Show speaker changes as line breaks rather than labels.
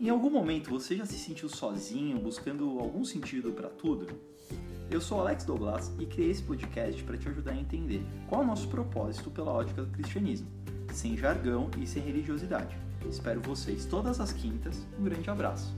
Em algum momento você já se sentiu sozinho, buscando algum sentido para tudo? Eu sou Alex Douglas e criei esse podcast para te ajudar a entender qual é o nosso propósito pela ótica do cristianismo, sem jargão e sem religiosidade. Espero vocês todas as quintas. Um grande abraço.